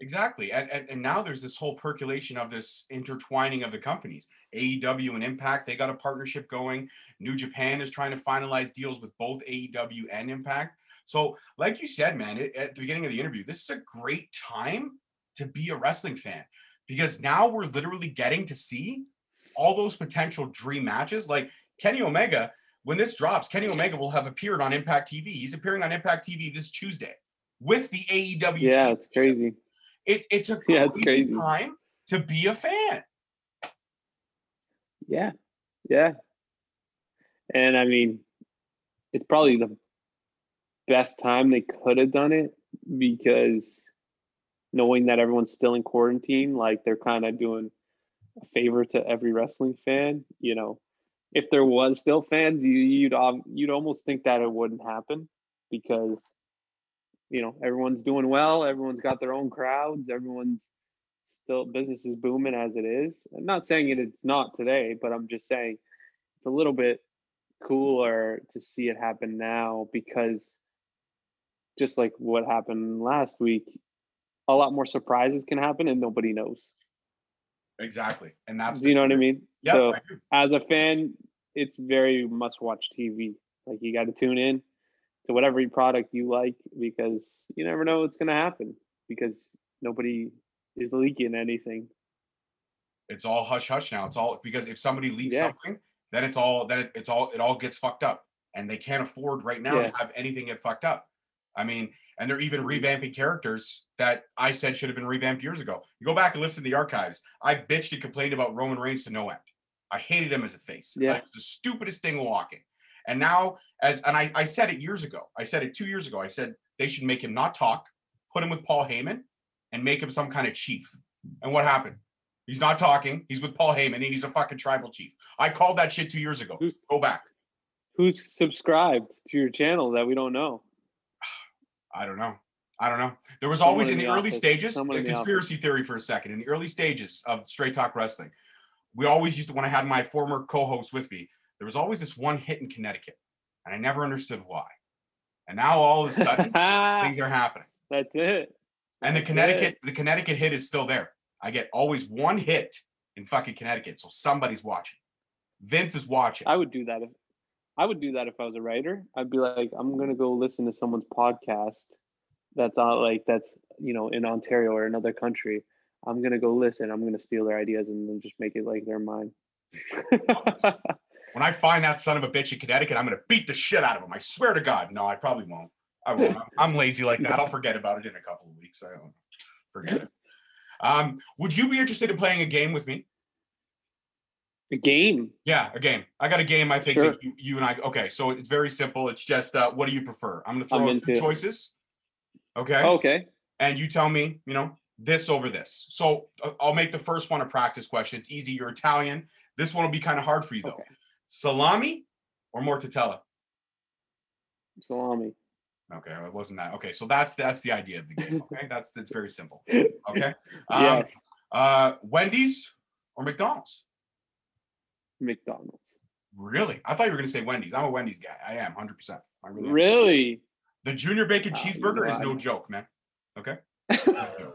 Exactly. And, and and now there's this whole percolation of this intertwining of the companies. AEW and Impact, they got a partnership going. New Japan is trying to finalize deals with both AEW and Impact. So, like you said, man, it, at the beginning of the interview, this is a great time to be a wrestling fan because now we're literally getting to see all those potential dream matches. Like Kenny Omega, when this drops, Kenny Omega will have appeared on Impact TV. He's appearing on Impact TV this Tuesday with the AEW Yeah, team. it's crazy. It's it's a *laughs* Yeah, it's crazy, crazy. time to be a fan. Yeah, yeah. And I mean, it's probably the best time they could have done it because knowing that everyone's still in quarantine, like they're kind of doing a favor to every wrestling fan. You know, if there was still fans, you, you'd um, you'd almost think that it wouldn't happen because you know everyone's doing well, everyone's got their own crowds, everyone's still business is booming as it is. I'm not saying it it's not today, but I'm just saying it's a little bit cooler to see it happen now because just like what happened last week, a lot more surprises can happen and nobody knows. Exactly, and that's you know what I mean? Yeah, so I as a fan, it's very must watch TV. Like you got to tune in to whatever product you like because you never know what's going to happen because nobody is leaking anything. it's all hush hush now. It's all because if somebody leaks Yeah. something, then it's all then it, it's all it all gets fucked up, and they can't afford right now Yeah. to have anything get fucked up. I mean, And they're even revamping characters that I said should have been revamped years ago. You go back and listen to the archives. I bitched and complained about Roman Reigns to no end. I hated him as a face. Yeah. Like, the stupidest thing walking. And now, as and I, I said it years ago. I said it two years ago. I said they should make him not talk, put him with Paul Heyman, and make him some kind of chief. And what happened? He's not talking. He's with Paul Heyman, and he's a fucking tribal chief. I called that shit two years ago. Who's- Go back. Who's subscribed to your channel that we don't know? I don't know. I don't know. There was Someone always in in the, the early office. stages, Someone a in the conspiracy theory for a second. In the early stages of Straight Talk Wrestling, we always used to, when I had my former co host with me, there was always this one hit in Connecticut, and I never understood why. And now all of a sudden, *laughs* things are happening. That's it. And the That's Connecticut, the Connecticut hit is still there. I get always one hit in fucking Connecticut, so somebody's watching. Vince is watching. I would do that if I would do that if I was a writer. I'd be like, I'm gonna go listen to someone's podcast that's on like that's you know in Ontario or another country. I'm gonna go listen. I'm gonna steal their ideas and then just make it like they're mine. When I find that son of a bitch in Connecticut, I'm gonna beat the shit out of him. I swear to God. No, I probably won't. I won't. I'm- lazy like that. I'll forget about it in a couple of weeks. I don't forget it. Um, would you be interested in playing a game with me? A game. Yeah, a game. I got a game. I think Sure. that you, you and I. Okay, so it's very simple. It's just uh, what do you prefer? I'm gonna I'm throw out two choices. Okay. Okay. and you tell me, you know, this over this. So uh, I'll make the first one a practice question. It's easy. You're Italian. This one will be kind of hard for you though. Okay. Salami or mortadella? Salami. Okay, it wasn't that. Okay, so that's that's the idea of the game. Okay, that's that's very simple. *laughs* Okay. Um, yes. Uh, Wendy's or McDonald's? McDonald's. Really? I thought you were gonna say Wendy's. I'm a Wendy's guy. I am 100. percent I really. Am. The junior bacon cheeseburger is no joke, man. Okay. No *laughs* joke.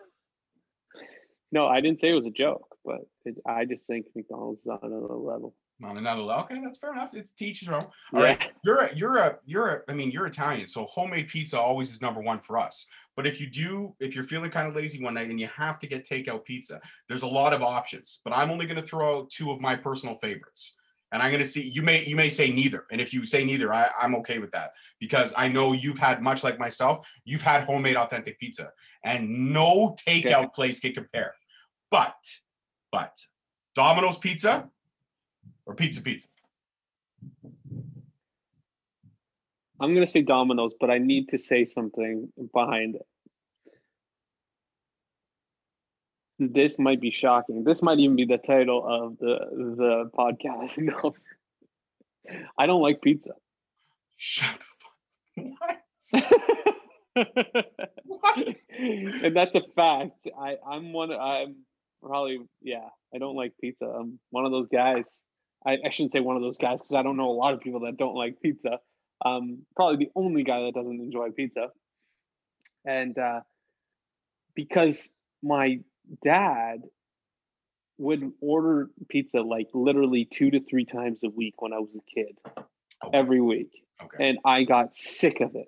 no, I didn't say it was a joke, but it, I just think McDonald's is on another level. On another level. Okay, that's fair enough. It's teachers own. All right. You're a, you're a, you're a, I mean, you're Italian, so homemade pizza always is number one for us. But if you do, if you're feeling kind of lazy one night and you have to get takeout pizza, there's a lot of options. But I'm only going to throw out two of my personal favorites. And I'm going to see, you may, you may say neither. And if you say neither, I, I'm okay with that because I know you've had much like myself, you've had homemade authentic pizza and no takeout place can compare. But, but Domino's pizza or pizza pizza? I'm gonna say Domino's, but I need to say something behind it. This might be shocking. This might even be the title of the the podcast. *laughs* No, I don't like pizza. Shut the fuck. *laughs* What? What? and that's a fact. I I'm one. I'm probably yeah. I don't like pizza. I'm one of those guys. I, I shouldn't say one of those guys because I don't know a lot of people that don't like pizza. Um, probably the only guy that doesn't enjoy pizza. And uh, because my dad would order pizza like literally two to three times a week when I was a kid, Okay. every week Okay. and I got sick of it.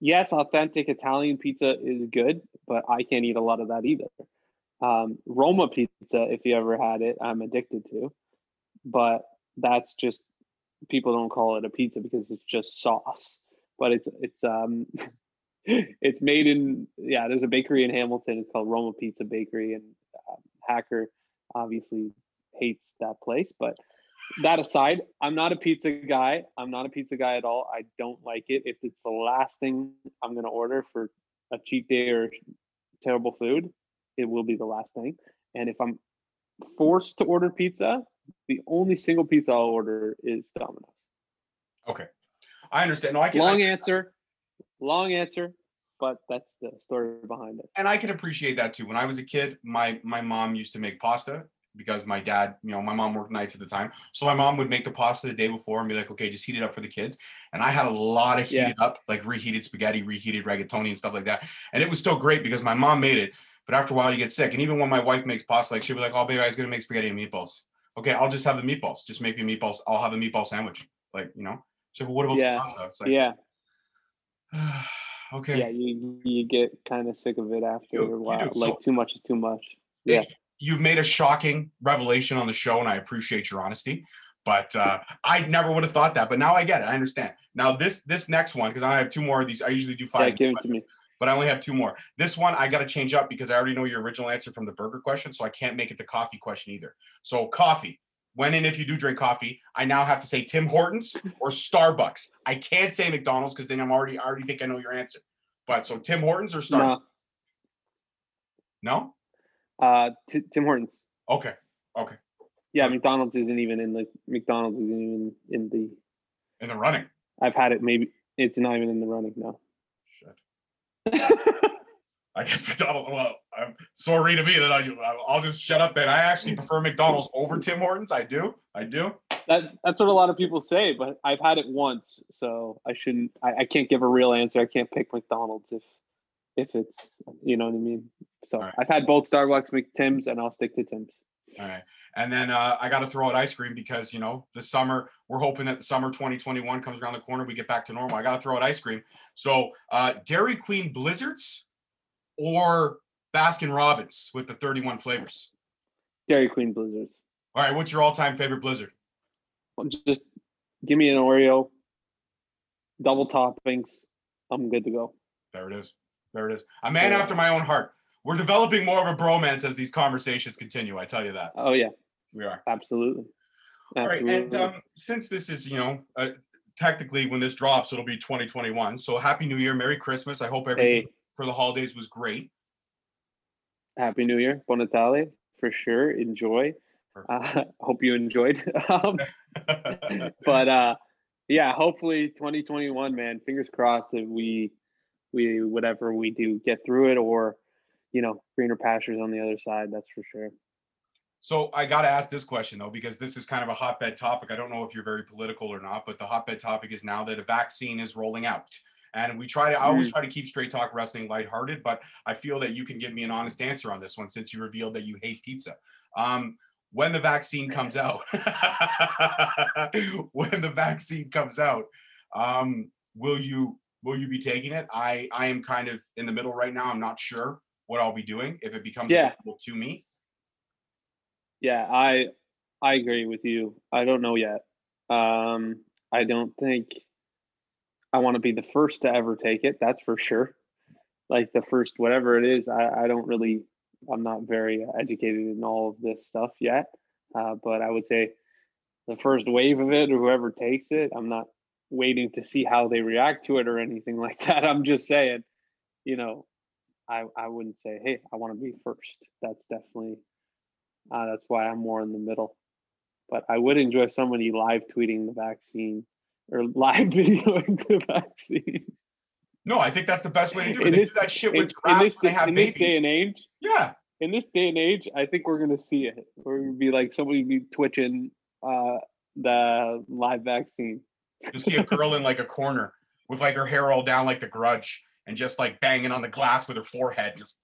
Yes, authentic Italian pizza is good, but I can't eat a lot of that either. Um, Roma pizza, if you ever had it, I'm addicted to, but that's just people don't call it a pizza because it's just sauce. But it's it's um *laughs* it's made in yeah. There's a bakery in Hamilton. It's called Roma Pizza Bakery, and um, Hacker obviously hates that place, but that aside, I'm not a pizza guy. I'm not a pizza guy at all. I don't like it. If it's the last thing I'm gonna order for a cheat day or terrible food, it will be the last thing. And if I'm forced to order pizza, the only single pizza I'll order is Domino's. Okay, I understand. No, I can. Long I, answer, long answer, but that's the story behind it. and I can appreciate that too. When I was a kid, my my mom used to make pasta because my dad, you know, my mom worked nights at the time. So my mom would make the pasta the day before and be like, okay, just heat it up for the kids. And I had a lot of Yeah. heated up, like reheated spaghetti, reheated rigatoni and stuff like that. And it was still great because my mom made it. But after a while, you get sick. And even when my wife makes pasta, like she'll be like, oh, baby, I was going to make spaghetti and meatballs. Okay, I'll just have the meatballs. Just make me meatballs. I'll have a meatball sandwich. Like, you know? So, well, what about Yeah. the pasta? It's like, Yeah, *sighs* okay. yeah, you you get kind of sick of it after You- a while. Like So- too much is too much. Yeah. you've made a shocking revelation on the show, and I appreciate your honesty. But uh, I never would have thought that. But now I get it. I understand. Now this this next one, because I have two more of these. I usually do Yeah, five. give it to me. But I only have two more. This one I got to change up because I already know your original answer from the burger question, so I can't make it the coffee question either. So coffee. When and if you do drink coffee, I now have to say Tim Hortons or Starbucks. I can't say McDonald's because then I'm already I already think I know your answer. But so Tim Hortons or Starbucks? No, No. uh, T- Tim Hortons. Okay. Okay. Yeah, McDonald's isn't even in the McDonald's isn't even in the. In the running. I've had it. Maybe it's not even in the running now. Shit. I guess McDonald's. Well, I'm sorry to be that I, I'll just shut up. Then I actually prefer McDonald's over Tim Hortons. I do. I do. that that's what a lot of people say, but I've had it once, so I shouldn't. I, I can't give a real answer. I can't pick McDonald's if if it's you know what I mean. So Alright. I've had both Starbucks, McTim's, and I'll stick to Tim's. All right. And then uh, I got to throw out ice cream because, you know, the summer, we're hoping that the summer 2021 comes around the corner. We get back to normal. I got to throw out ice cream. So uh, Dairy Queen Blizzards or Baskin Robbins with the 31 flavors. Dairy Queen Blizzards. All right. What's your all time favorite Blizzard? Just give me an Oreo, double toppings. I'm good to go. There it is. There it is. A man after my own heart. We're developing more of a bromance as these conversations continue. I tell you that. Oh yeah, We are. absolutely. All right, and um, since this is, you know, uh, technically when this drops, it'll be 2021. So happy New Year, Merry Christmas. I hope everything Hey. for the holidays was great. Happy New Year, Bon Natale, for sure. Enjoy. Uh, *laughs* hope you enjoyed. *laughs* um, *laughs* but uh, yeah, hopefully 2021, man. Fingers crossed that we we whatever we do get through it, or you know, greener pastures on the other side. That's for sure. so I got to ask this question though, because this is kind of a hotbed topic. I don't know if you're very political or not, but the hotbed topic is now that a vaccine is rolling out. And we try to, I always try to keep straight talk wrestling lighthearted, but I feel that you can give me an honest answer on this one since you revealed that you hate pizza. Um, when the vaccine comes *laughs* out, *laughs* when the vaccine comes out, um, will you will you be taking it? I I am kind of in the middle right now. I'm not sure what I'll be doing if it becomes Yeah. available to me. Yeah, I I agree with you. I don't know yet. Um, I don't think I want to be the first to ever take it. That's for sure. Like the first, whatever it is, I, I don't really, I'm not very educated in all of this stuff yet. Uh, but I would say the first wave of it, or whoever takes it, I'm not waiting to see how they react to it or anything *laughs* like that. I'm just saying, you know, I I wouldn't say, hey, I want to be first. That's definitely uh, that's why I'm more in the middle. But I would enjoy somebody live tweeting the vaccine or *laughs* live videoing the vaccine. No, I think that's the best way to do it. In They this- do that shit In, with in this, when they have in this day and age, Yeah. in this day and age, I think we're gonna see it. We're gonna be like somebody be twitching uh, the live vaccine. You see a girl in like a corner with like her hair all down like the grudge and just like banging on the glass with her forehead. Just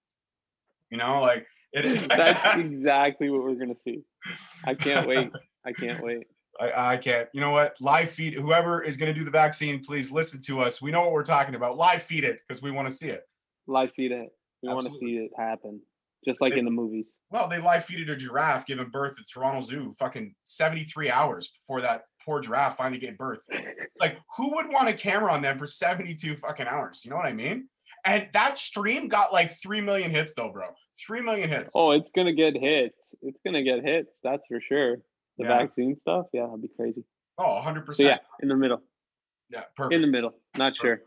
you know, like it *laughs* That's *laughs* exactly what we're gonna see. I can't wait. I can't wait. I, I can't. You know what? Live feed whoever is going to do the vaccine, please listen to us. We know what we're talking about. Live feed it because we want to see it. Live feed it. We want to see it happen, just like in the movies. Well, they live feeded a giraffe giving birth at Toronto Zoo fucking 73 hours before that poor giraffe finally gave birth. *laughs* Like, who would want a camera on them for 72 fucking hours? You know what I mean? And that stream got like 3 million hits, though, bro. 3 million hits. Oh, it's gonna get hits. It's gonna get hits. That's for sure. The Yeah. vaccine stuff, yeah, that'd be crazy. Oh, 100%. So yeah, in the middle. yeah, perfect. In the middle. Not sure.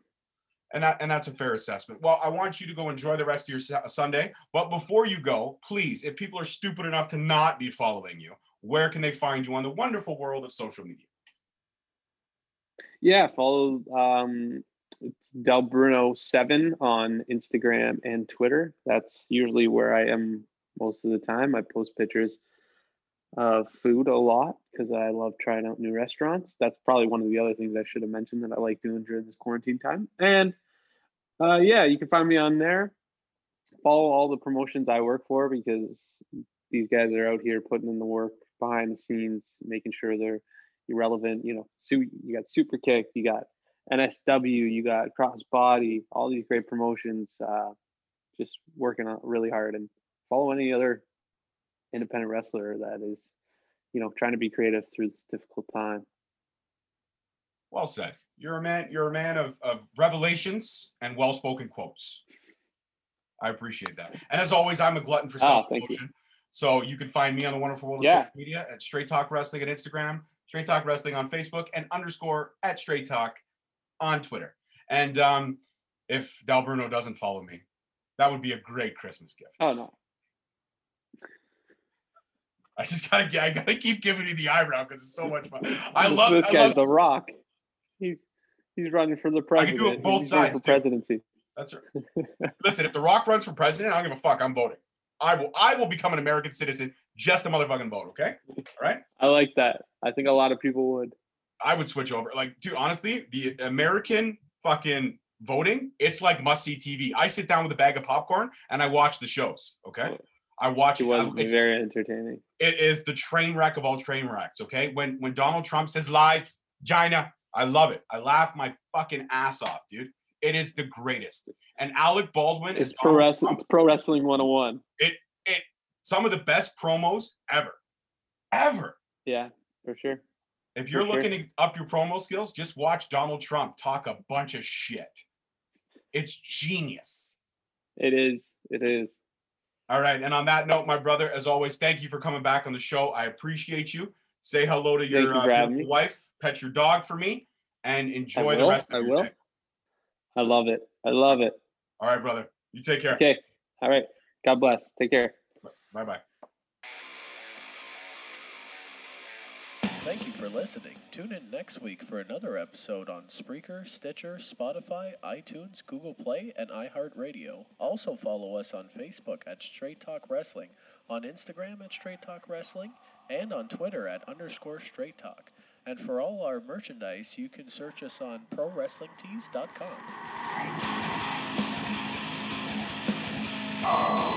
And that and that's a fair assessment. Well, I want you to go enjoy the rest of your Sunday. But before you go, please, if people are stupid enough to not be following you, where can they find you on the wonderful world of social media? Yeah, follow um Del Bruno seven on Instagram and Twitter. That's usually where I am most of the time. I post pictures of food a lot because I love trying out new restaurants. That's probably one of the other things I should have mentioned that I like doing during this quarantine time. And uh, yeah, you can find me on there. Follow all the promotions I work for because these guys are out here putting in the work behind the scenes, making sure they're irrelevant. You know, you got Super Kick, you got NSW, you got Crossbody, all these great promotions. Uh, just working really hard and follow any other independent wrestler that is, you know, trying to be creative through this difficult time. Well said. You're a man. You're a man of, of revelations and well-spoken quotes. I appreciate that. And as always, I'm a glutton for Oh, self you. promotion. So you can find me on the wonderful world of Yeah. social media at Straight Talk Wrestling on Instagram, Straight Talk Wrestling on Facebook, and underscore at Straight Talk on Twitter. And um, if Del Bruno doesn't follow me, that would be a great Christmas gift. Oh no. I just gotta get, I gotta keep giving you the eyebrow because it's so much fun. I love, this I love the rock. He's he's running for the I can do it both he's sides, for too. presidency. That's right. *laughs* Listen, if The Rock runs for president, I don't give a fuck. I'm voting. I will. I will become an American citizen just to motherfucking vote. Okay. All right. I like that. I think a lot of people would. I would switch over. Like, dude, honestly, the American fucking voting, it's like must see TV. I sit down with a bag of popcorn and I watch the shows. Okay. I watch It it. was I- it's- very entertaining. it is the train wreck of all train wrecks. Okay. When when Donald Trump says lies, China, I love it. I laugh my fucking ass off, dude. It is the greatest. And Alec Baldwin It's is pro wrestling. It's pro wrestling 101. It it some of the best promos ever. Ever. Yeah, for sure. If you're For sure. looking to up your promo skills, just watch Donald Trump talk a bunch of shit. It's genius. It is. It is. All right. And on that note, my brother, as always, thank you for coming back on the show. I appreciate you. Say hello to your you uh, for having beautiful wife, pet your dog for me, and enjoy the rest of I your will. day. I love it. I love it. All right, brother. You take care. Okay. All right. God bless. Take care. Bye bye. Thank you for listening. Tune in next week for another episode on Spreaker, Stitcher, Spotify, iTunes, Google Play, and iHeartRadio. Also follow us on Facebook at Straight Talk Wrestling, on Instagram at Straight Talk Wrestling, and on Twitter at underscore Straight Talk. And for all our merchandise, you can search us on ProWrestlingTees.com.